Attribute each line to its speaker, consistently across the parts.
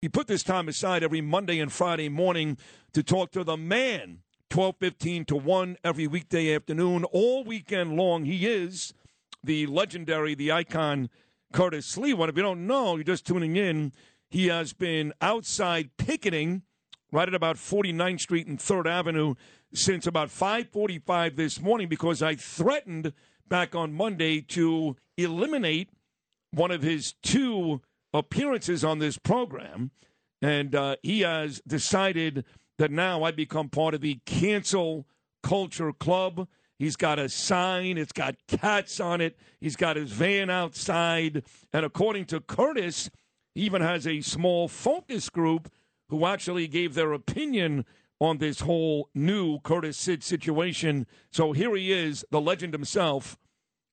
Speaker 1: We put this time aside every Monday and Friday morning to talk to the man. 12:15 to 1 every weekday afternoon all weekend long. He is the legendary, the icon Curtis Sliwa. If you don't know, you're just tuning in. He has been outside picketing right at about 49th Street and 3rd Avenue since about 5:45 this morning because I threatened back on Monday to eliminate one of his two appearances on this program, and uh, he has decided that now I become part of the cancel culture club. He's got a sign, it's got cats on it, he's got his van outside, and according to Curtis, he even has a small focus group who actually gave their opinion on this whole new Curtis Sid situation. So here he is, the legend himself,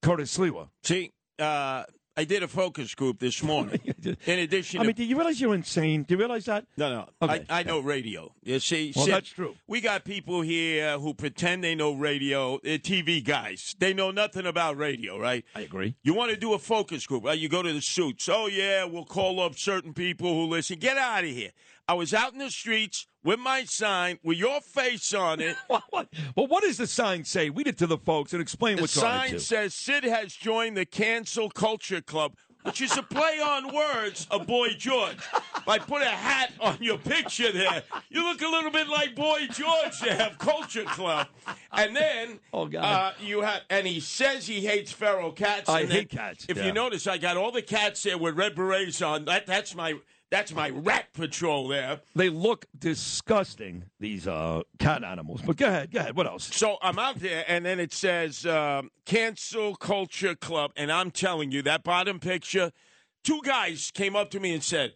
Speaker 1: Curtis Sliwa.
Speaker 2: See, uh, I did a focus group this morning. In addition,
Speaker 1: I
Speaker 2: to,
Speaker 1: mean, do you realize you're insane? Do you realize that?
Speaker 2: no, no,
Speaker 1: Okay.
Speaker 2: I, I know radio. You see,
Speaker 1: Well,
Speaker 2: Sid,
Speaker 1: that's true.
Speaker 2: We got people here who pretend they know radio. They're TV guys. They know nothing about radio, right?
Speaker 1: I agree.
Speaker 2: You want to do a focus group, right? You go to the suits. Oh, yeah, we'll call up certain people who listen. Get out of here. I was out in the streets with my sign with your face on it.
Speaker 1: Well, what does the sign say? Read it to the folks and explain
Speaker 2: The
Speaker 1: what's on it.
Speaker 2: sign says Sid has joined the Cancel Culture Club, which is a play on words of Boy George. I put a hat on your picture there, you look a little bit like Boy George to have Culture Club. And then
Speaker 1: Oh, God.
Speaker 2: Uh, you have, and he says he hates feral cats.
Speaker 1: I
Speaker 2: and then
Speaker 1: hate cats,
Speaker 2: If
Speaker 1: yeah.
Speaker 2: you notice, I got all the cats there with red berets on. That that's my that's my rat patrol there.
Speaker 1: They look disgusting, these uh, cat animals. But go ahead, go ahead. What else?
Speaker 2: So I'm out there, and then it says um, "Cancel Culture Club," and I'm telling you, that bottom picture, two guys came up to me and said,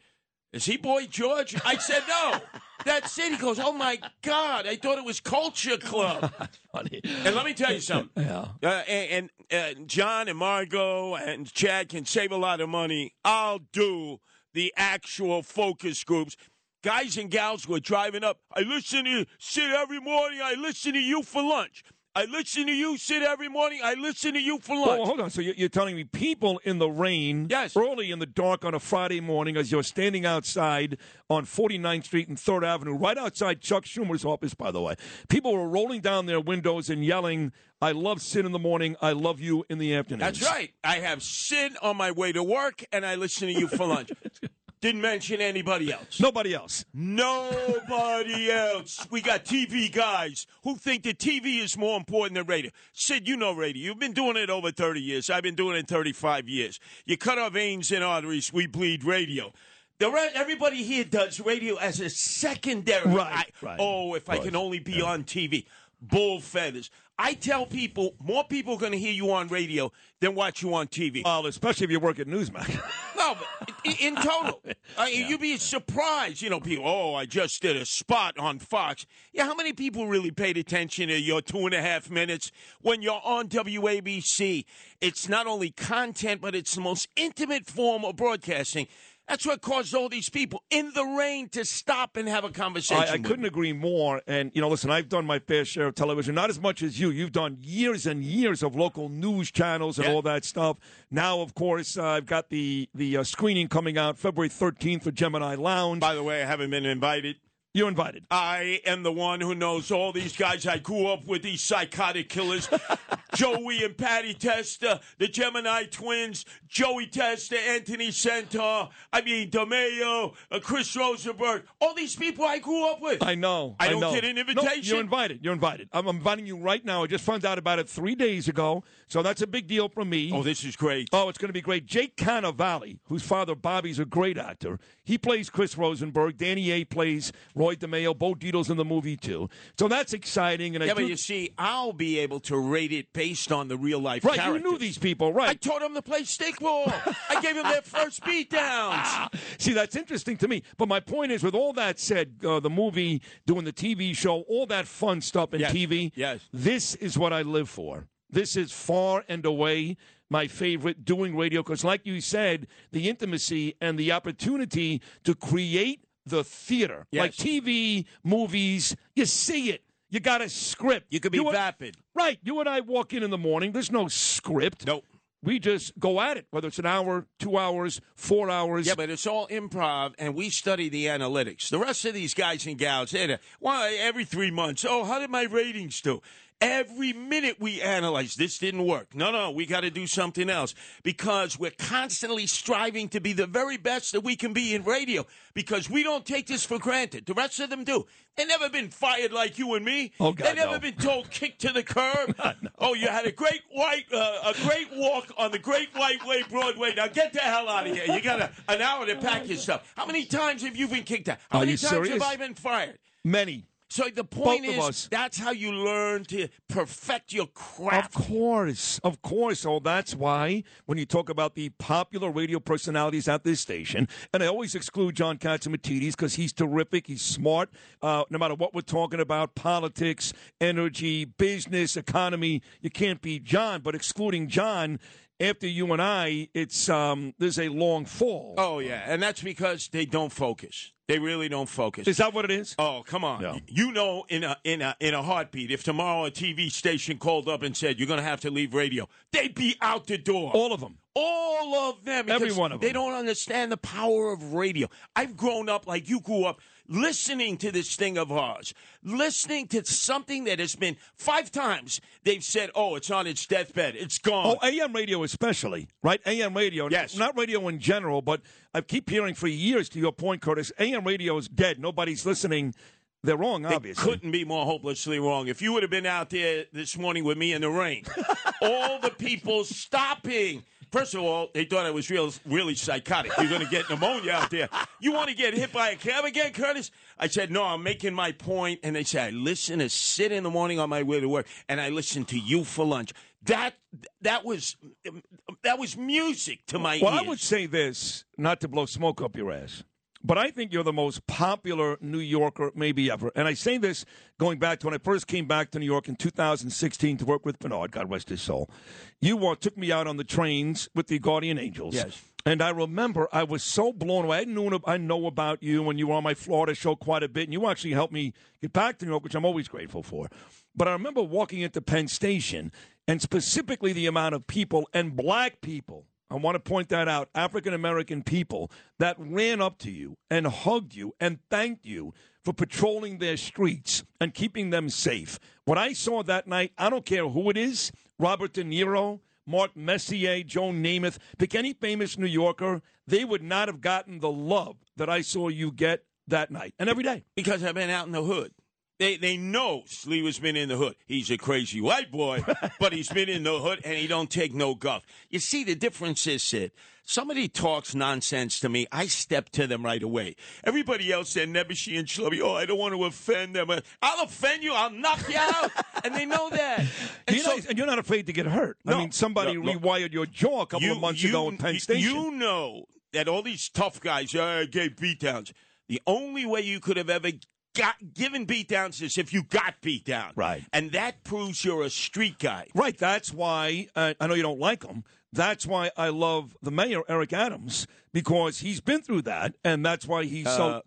Speaker 2: "Is he Boy George?" I said, "No." That's it. He goes, "Oh my God! I thought it was Culture Club."
Speaker 1: Funny.
Speaker 2: And let me tell you something.
Speaker 1: Yeah.
Speaker 2: Uh, and and uh, John and Margot and Chad can save a lot of money. I'll do the actual focus groups. Guys and gals who are driving up. I listen to you, Sid every morning. I listen to you for lunch. I listen to you, Sid every morning. I listen to you for
Speaker 1: Oh,
Speaker 2: lunch.
Speaker 1: hold on. So you're, you're telling me people in the rain,
Speaker 2: Yes.
Speaker 1: early in the dark on a Friday morning, as you're standing outside on 49th Street and 3rd Avenue, right outside Chuck Schumer's office, by the way, people were rolling down their windows and yelling, "I love Sid in the morning. I love you in the afternoon."
Speaker 2: That's right. I have Sid on my way to work, and I listen to you for lunch. Didn't mention anybody else.
Speaker 1: Nobody else.
Speaker 2: Nobody else. We got TV guys who think that TV is more important than radio. Sid, you know radio. You've been doing it over 30 years. I've been doing it 35 years. You cut our veins and arteries, we bleed radio. The re- everybody here does radio as a secondary.
Speaker 1: Right,
Speaker 2: I-
Speaker 1: right.
Speaker 2: Oh, if I can only be on TV. Bull feathers. I tell people more people are going to hear you on radio than watch you on TV.
Speaker 1: Well, especially if you work at Newsmax.
Speaker 2: No, but in, in total, uh, you'd be surprised. You know, people. Oh, I just did a spot on Fox. Yeah, how many people really paid attention to your two and a half minutes when you're on WABC? It's not only content, but it's the most intimate form of broadcasting. That's what caused all these people in the rain to stop and have a conversation.
Speaker 1: I, I couldn't agree more. And, you know, listen, I've done my fair share of television, not as much as you. You've done years and years of local news channels and
Speaker 2: Yeah.
Speaker 1: all that stuff. Now, of course, uh, I've got the, the uh, screening coming out February 13th for Gemini Lounge.
Speaker 2: By the way, I haven't been invited.
Speaker 1: You're invited.
Speaker 2: I am the one who knows all these guys. I grew up with these psychotic killers. Joey and Patty Testa, the Gemini twins, Joey Testa, Anthony Senter, I mean, DeMeo, uh, Chris Rosenberg, all these people I grew up with.
Speaker 1: I know.
Speaker 2: I don't
Speaker 1: know.
Speaker 2: get an
Speaker 1: No,
Speaker 2: invitation?
Speaker 1: you're invited. You're invited. I'm inviting you right now. I just found out about it three days ago, so that's a big deal for me.
Speaker 2: oh, this is great.
Speaker 1: Oh, it's going to be great. Jake Cannavale, whose father Bobby's a great actor, he plays Chris Rosenberg. Danny A plays Roy DeMeo. Bo Dietl's in the movie too. So that's exciting. And I
Speaker 2: yeah,
Speaker 1: do,
Speaker 2: you see, I'll be able to rate it based on the real life
Speaker 1: Right,
Speaker 2: characters.
Speaker 1: you knew these people, right?
Speaker 2: I taught them to play stickball. I gave them their first beat downs.
Speaker 1: See, that's interesting to me. But my point is, with all that said, uh, the movie, doing the TV show, all that fun stuff in
Speaker 2: Yes,
Speaker 1: TV,
Speaker 2: yes.
Speaker 1: this is what I live for. This is far and away my favorite doing radio because, like you said, the intimacy and the opportunity to create the theater.
Speaker 2: Yes.
Speaker 1: Like TV, movies, you see it. You got a script.
Speaker 2: You could be
Speaker 1: and-
Speaker 2: vapid.
Speaker 1: Right. You and I walk in in the morning. There's no script.
Speaker 2: Nope.
Speaker 1: We just go at it, whether it's an hour, two hours, four hours.
Speaker 2: Yeah, but it's all improv, and we study the analytics. The rest of these guys and gals, they're why every three months. Oh, how did my ratings do? Every minute we analyze this didn't work. No, no, we got to do something else because we're constantly striving to be the very best that we can be in radio because we don't take this for granted. The rest of them do. They've never been fired like you and me.
Speaker 1: Oh, God,
Speaker 2: They've never
Speaker 1: no.
Speaker 2: been told kick to the curb. Oh, you had a great white, uh, a great walk on the Great White Way Broadway. Now get the hell out of here. You got a, an hour to pack your stuff. How many times have you been kicked out? How
Speaker 1: Are
Speaker 2: many
Speaker 1: you
Speaker 2: times
Speaker 1: serious?
Speaker 2: have I been fired?
Speaker 1: Many.
Speaker 2: So the point
Speaker 1: Both
Speaker 2: is, that's how you learn to perfect your craft.
Speaker 1: Of course, of course. So that's why when you talk about the popular radio personalities at this station, and I always exclude John Catsimatidis because he's terrific, he's smart. Uh, no matter what we're talking about, politics, energy, business, economy, you can't beat John. But excluding John, after you and I, it's um, there's a long fall.
Speaker 2: Oh yeah, and that's because they don't focus. They really don't focus.
Speaker 1: Is that what it is?
Speaker 2: Oh come on!
Speaker 1: No.
Speaker 2: You know, in a in a in a heartbeat, if tomorrow a TV station called up and said you're going to have to leave radio, they'd be out the door.
Speaker 1: All of them.
Speaker 2: All of them.
Speaker 1: Every one of them.
Speaker 2: They don't understand the power of radio. I've grown up like you grew up listening to this thing of ours, listening to something that has been five times they've said, oh, it's on its deathbed. It's gone.
Speaker 1: Oh, AM radio especially, right? AM radio.
Speaker 2: Yes.
Speaker 1: Not radio in general, but I keep hearing for years, to your point, Curtis, AM radio is dead. Nobody's listening. They're wrong,
Speaker 2: They
Speaker 1: obviously.
Speaker 2: couldn't be more hopelessly wrong. If you would have been out there this morning with me in the rain, all the people stopping. First of all, they thought I was real, really psychotic. You're going to get pneumonia out there. You want to get hit by a cab again, Curtis? I said, no, I'm making my point. And they said, I listen to Sid in the morning on my way to work, and I listen to you for lunch. That that was that was music to my
Speaker 1: Well,
Speaker 2: ears.
Speaker 1: Well, I would say this, not to blow smoke up your ass, but I think you're the most popular New Yorker maybe ever. And I say this going back to when I first came back to New York in 2016 to work with Bernard, God rest his soul. You uh, took me out on the trains with the Guardian Angels.
Speaker 2: Yes.
Speaker 1: And I remember I was so blown away. I knew I know about you when you were on my Florida show quite a bit, and you actually helped me get back to New York, which I'm always grateful for. But I remember walking into Penn Station, and specifically the amount of people and black people. I want to point that out. African American people that ran up to you and hugged you and thanked you for patrolling their streets and keeping them safe. What I saw that night, I don't care who it is Robert De Niro, Mark Messier, Joe Namath, pick any famous New Yorker, they would not have gotten the love that I saw you get that night and every day.
Speaker 2: because I've been out in the hood. They they know Sliwa's been in the hood. He's a crazy white boy, but he's been in the hood and he don't take no guff. You see, the difference is, Sid. Somebody talks nonsense to me, I step to them right away. Everybody else said Nebuchadnezzar and Shlomi, oh, I don't want to offend them. I'll offend you. I'll knock you out, and they know that. And
Speaker 1: You're
Speaker 2: so-
Speaker 1: not, and you're not afraid to get hurt. I mean, somebody
Speaker 2: no, no.
Speaker 1: rewired your jaw a couple of months ago in Penn
Speaker 2: you-
Speaker 1: Station.
Speaker 2: You know that all these tough guys uh, gave beatdowns. The only way you could have ever got given beatdowns is if you got beat down.
Speaker 1: Right.
Speaker 2: And that proves you're a street guy.
Speaker 1: Right. That's why uh, I know you don't like him. That's why I love the mayor, Eric Adams, because he's been through that, and that's why he's
Speaker 2: Uh,
Speaker 1: so.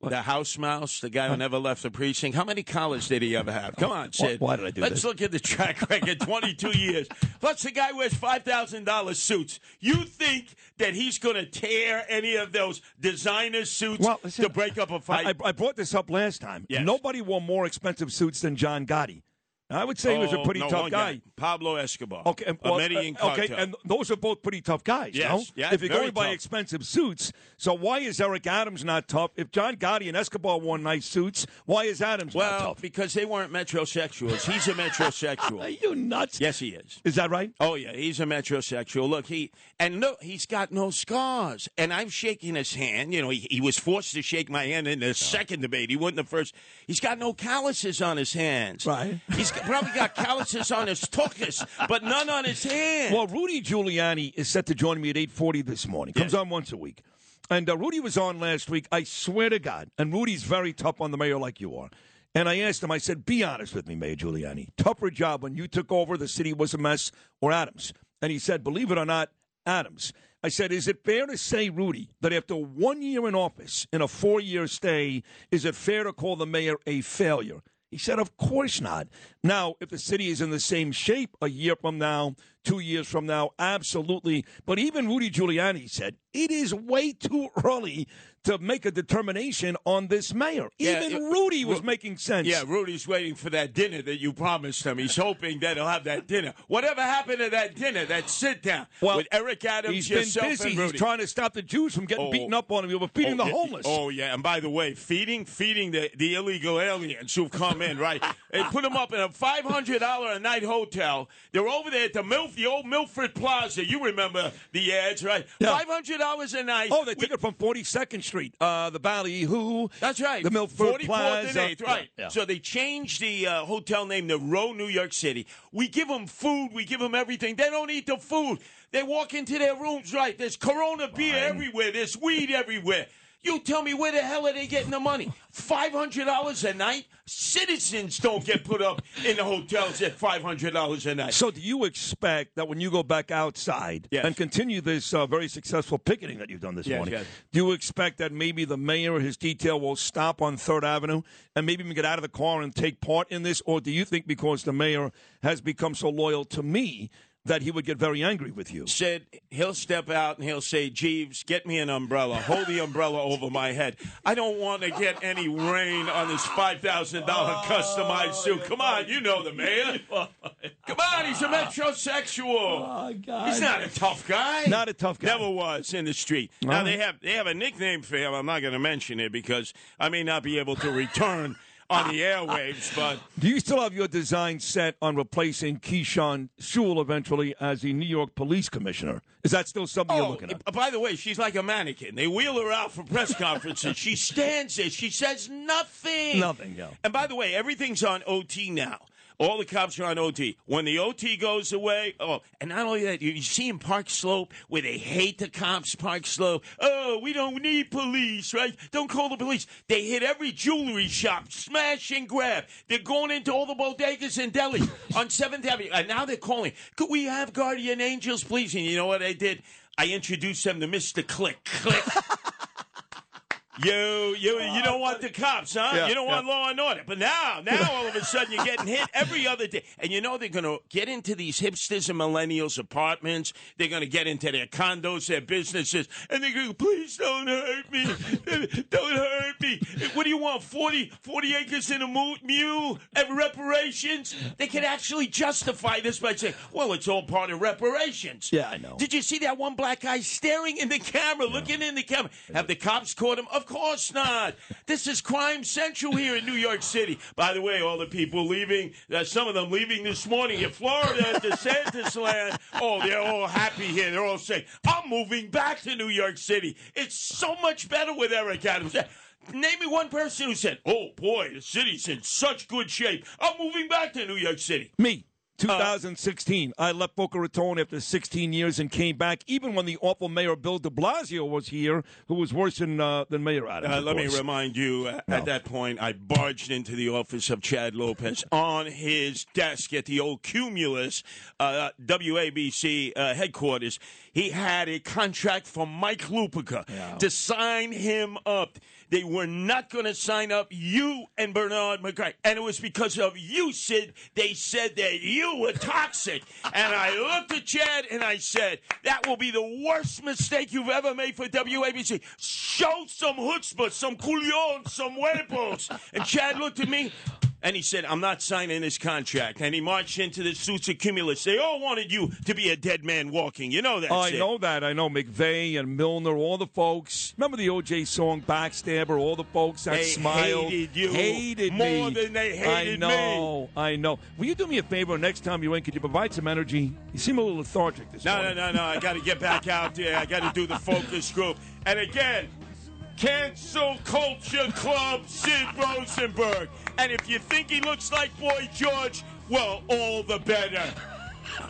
Speaker 2: The house mouse, the guy who never left the precinct. How many collars did he ever have? Come on, Sid.
Speaker 1: why did I do that?
Speaker 2: Let's
Speaker 1: this?
Speaker 2: look at the track record. Twenty-two years. Plus, the guy wears five thousand dollars suits. You think that he's going to tear any of those designer suits
Speaker 1: Well, listen,
Speaker 2: to break up a fight?
Speaker 1: I, I brought this up last time.
Speaker 2: Yes.
Speaker 1: Nobody wore more expensive suits than John Gotti. I would say he was a
Speaker 2: Oh,
Speaker 1: pretty
Speaker 2: no,
Speaker 1: tough
Speaker 2: one
Speaker 1: guy.
Speaker 2: Pablo Escobar.
Speaker 1: Okay, and- well, uh, okay, and those are both pretty tough guys.
Speaker 2: Yes,
Speaker 1: no?
Speaker 2: yeah,
Speaker 1: if you're going by
Speaker 2: tough.
Speaker 1: expensive suits, so why is Eric Adams not tough? If John Gotti and Escobar wore nice suits, why is Adams not
Speaker 2: well,
Speaker 1: tough?
Speaker 2: because they weren't metrosexuals. He's a metrosexual.
Speaker 1: Are you nuts?
Speaker 2: yes, he is.
Speaker 1: Is that right?
Speaker 2: Oh yeah, he's a metrosexual. Look, he and look, he's got no scars. And I'm shaking his hand. You know, he, he was forced to shake my hand in the second debate. He wasn't the first. He's got no calluses on his hands.
Speaker 1: Right.
Speaker 2: He's probably got calluses on his tuchus, but none on his hand.
Speaker 1: Well, Rudy Giuliani is set to join me at 8.40 this morning. Comes
Speaker 2: Yes.
Speaker 1: on once a week. And uh, Rudy was on last week. I swear to God. And Rudy's very tough on the mayor like you are. And I asked him, I said, be honest with me, Mayor Giuliani. Tougher job when you took over, the city was a mess, or Adams? And he said, believe it or not, Adams. I said, is it fair to say, Rudy, that after one year in office, in a four year stay, is it fair to call the mayor a failure? He said, Of course not. Now, if the city is in the same shape a year from now, two years from now, absolutely. But even Rudy Giuliani said, It is way too early to make a determination on this mayor.
Speaker 2: Yeah,
Speaker 1: even
Speaker 2: it-
Speaker 1: Rudy was
Speaker 2: Ru-
Speaker 1: making sense.
Speaker 2: Yeah, Rudy's waiting for that dinner that you promised him. He's hoping that he'll have that dinner. Whatever happened to that dinner, that sit down
Speaker 1: Well,
Speaker 2: with Eric Adams,
Speaker 1: He's been busy.
Speaker 2: and
Speaker 1: He's trying to stop the Jews from getting
Speaker 2: Oh.
Speaker 1: beaten up on were feeding oh, the
Speaker 2: yeah,
Speaker 1: homeless.
Speaker 2: Oh yeah, and by the way, feeding feeding the, the illegal aliens who've come in, right? they put them up in a five hundred dollar a night hotel. They're over there at the Milf, the old Milford Plaza. You remember the ads, right?
Speaker 1: Yeah.
Speaker 2: Five hundred dollars a night.
Speaker 1: Oh, they took it from 42nd Street, uh, the Ballyhoo.
Speaker 2: That's right.
Speaker 1: The Milford
Speaker 2: 44th
Speaker 1: Plaza.
Speaker 2: and 8th, right.
Speaker 1: Yeah, yeah.
Speaker 2: So they changed the uh, hotel name to Row New York City. We give them food. We give them everything. They don't eat the food. They walk into their rooms, right? There's Corona beer everywhere. There's weed everywhere. You tell me where the hell are they getting the money? Five hundred dollars a night. Citizens don't get put up in the hotels at five hundred dollars a night.
Speaker 1: So, do you expect that when you go back outside
Speaker 2: Yes.
Speaker 1: and continue this uh, very successful picketing that you've done this
Speaker 2: Yes,
Speaker 1: morning,
Speaker 2: yes.
Speaker 1: do you expect that maybe the mayor or his detail will stop on Third Avenue and maybe even get out of the car and take part in this? Or do you think because the mayor has become so loyal to me that he would get very angry with you?
Speaker 2: said he'll step out and he'll say, Jeeves, get me an umbrella. Hold the umbrella over my head. I don't want to get any rain on this $5,000 customized suit. Oh, Come on, you know the man. Come on, he's a metrosexual.
Speaker 1: Oh, God.
Speaker 2: He's not a tough guy.
Speaker 1: Not a tough guy.
Speaker 2: Never was in the street. Now they have they have a nickname for him. I'm not going to mention it because I may not be able to return on the airwaves, but
Speaker 1: Do you still have your design set on replacing Keechant Sewell eventually as the New York Police Commissioner? Is that still something you're
Speaker 2: Oh,
Speaker 1: looking at?
Speaker 2: by the way, she's like a mannequin. They wheel her out for press conferences. she stands there. She says nothing.
Speaker 1: Nothing, yeah.
Speaker 2: And by the way, everything's on OT now. All the cops are on OT. When the OT goes away, oh, and not only that, you, you see in Park Slope where they hate the cops, Park Slope. Oh, we don't need police, right? Don't call the police. They hit every jewelry shop, smash and grab. They're going into all the bodegas in Delhi on 7th Avenue. And now they're calling, could we have guardian angels, please? And you know what I did? I introduced them to Mr. Click. Click. You, you, you don't want the cops, huh?
Speaker 1: Yeah,
Speaker 2: you don't want
Speaker 1: yeah.
Speaker 2: law and order. But now, now all of a sudden you're getting hit every other day. And you know they're going to get into these hipsters and millennials apartments. They're going to get into their condos, their businesses. And they're going to, please don't hurt me. don't hurt me. What do you want? 40, 40 acres in a mule and reparations? They can actually justify this by saying, well, it's all part of reparations.
Speaker 1: Yeah, I know.
Speaker 2: Did you see that one black guy staring in the camera, looking in the camera? Have the cops caught him? Of course not. This is crime central here in New York City. By the way, all the people leaving, uh, some of them leaving this morning in Florida, DeSantis land. Oh, they're all happy here. They're all saying, I'm moving back to New York City. It's so much better with Eric Adams. Name me one person who said, "Oh boy, the city's in such good shape. I'm moving back to New York City."
Speaker 1: Me.
Speaker 2: Uh,
Speaker 1: 2016. I left Boca Raton after 16 years and came back, even when the awful mayor Bill de Blasio was here, who was worse than, uh, than Mayor Adams.
Speaker 2: Uh, let me remind you, uh,
Speaker 1: No.
Speaker 2: at that point, I barged into the office of Chad Lopez on his desk at the old Cumulus uh, WABC uh, headquarters. He had a contract from Mike Lupica to sign him up. They were not going to sign up you and Bernard McGuirk. And it was because of you, Sid. They said that you were toxic. and I looked at Chad and I said, that will be the worst mistake you've ever made for WABC. Show some chutzpah, some culion, some huevos. And Chad looked at me. And he said, I'm not signing this contract. And he marched into the suits of Cumulus. They all wanted you to be a dead man walking. You know that.
Speaker 1: I
Speaker 2: Sid.
Speaker 1: know that. I know McVeigh and Milner, all the folks. Remember the OJ song Backstabber? All the folks that
Speaker 2: They
Speaker 1: smiled.
Speaker 2: hated you
Speaker 1: Hated
Speaker 2: more
Speaker 1: me.
Speaker 2: than they hated me.
Speaker 1: I know. I know. Will you do me a favor next time you're in? Could you provide some energy? You seem a little lethargic this
Speaker 2: No, no,
Speaker 1: morning.
Speaker 2: no, no. I got to get back out there. I got to do the focus group. And again, Cancel Culture Club, Sid Rosenberg. And if you think he looks like Boy George, well, all the better.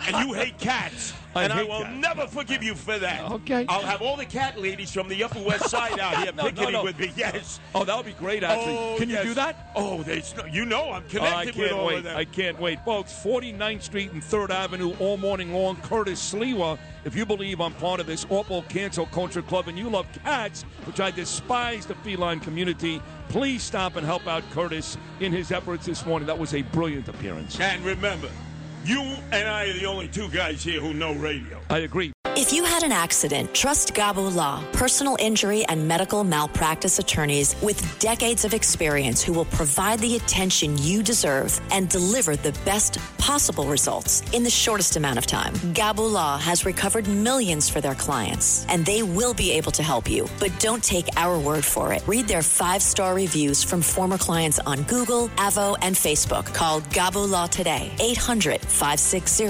Speaker 2: And you hate cats.
Speaker 1: I
Speaker 2: and I will
Speaker 1: cats.
Speaker 2: never forgive you for that.
Speaker 1: Okay.
Speaker 2: I'll have all the cat ladies from the Upper West Side out here
Speaker 1: No, no,
Speaker 2: picketing
Speaker 1: no.
Speaker 2: with me. Yes.
Speaker 1: Oh, that would be great, actually.
Speaker 2: Oh,
Speaker 1: Can
Speaker 2: yes.
Speaker 1: you do that?
Speaker 2: Oh, there's no, you know I'm
Speaker 1: Oh,
Speaker 2: connected
Speaker 1: I
Speaker 2: with
Speaker 1: can't
Speaker 2: all
Speaker 1: wait.
Speaker 2: of them.
Speaker 1: I can't wait. Folks, 49th Street and 3rd Avenue all morning long. Curtis Sliwa, if you believe I'm part of this awful cancel culture club and you love cats, which I despise the feline community, please stop and help out Curtis in his efforts this morning. That was a brilliant appearance.
Speaker 2: And remember, you and I are the only two guys here who know radio.
Speaker 1: I agree.
Speaker 3: If you had an accident, trust Gabo Law, personal injury and medical malpractice attorneys with decades of experience who will provide the attention you deserve and deliver the best possible results in the shortest amount of time. Gabo Law has recovered millions for their clients, and they will be able to help you. But don't take our word for it. Read their five star reviews from former clients on Google, Avvo, and Facebook. Call Gabo Law today, 800 560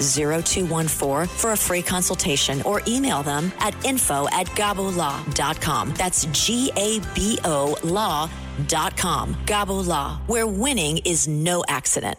Speaker 3: 0214 for a free consultation or email them at info at gabolaw.com. That's G A B O law.com. Gabo Law, where winning is no accident.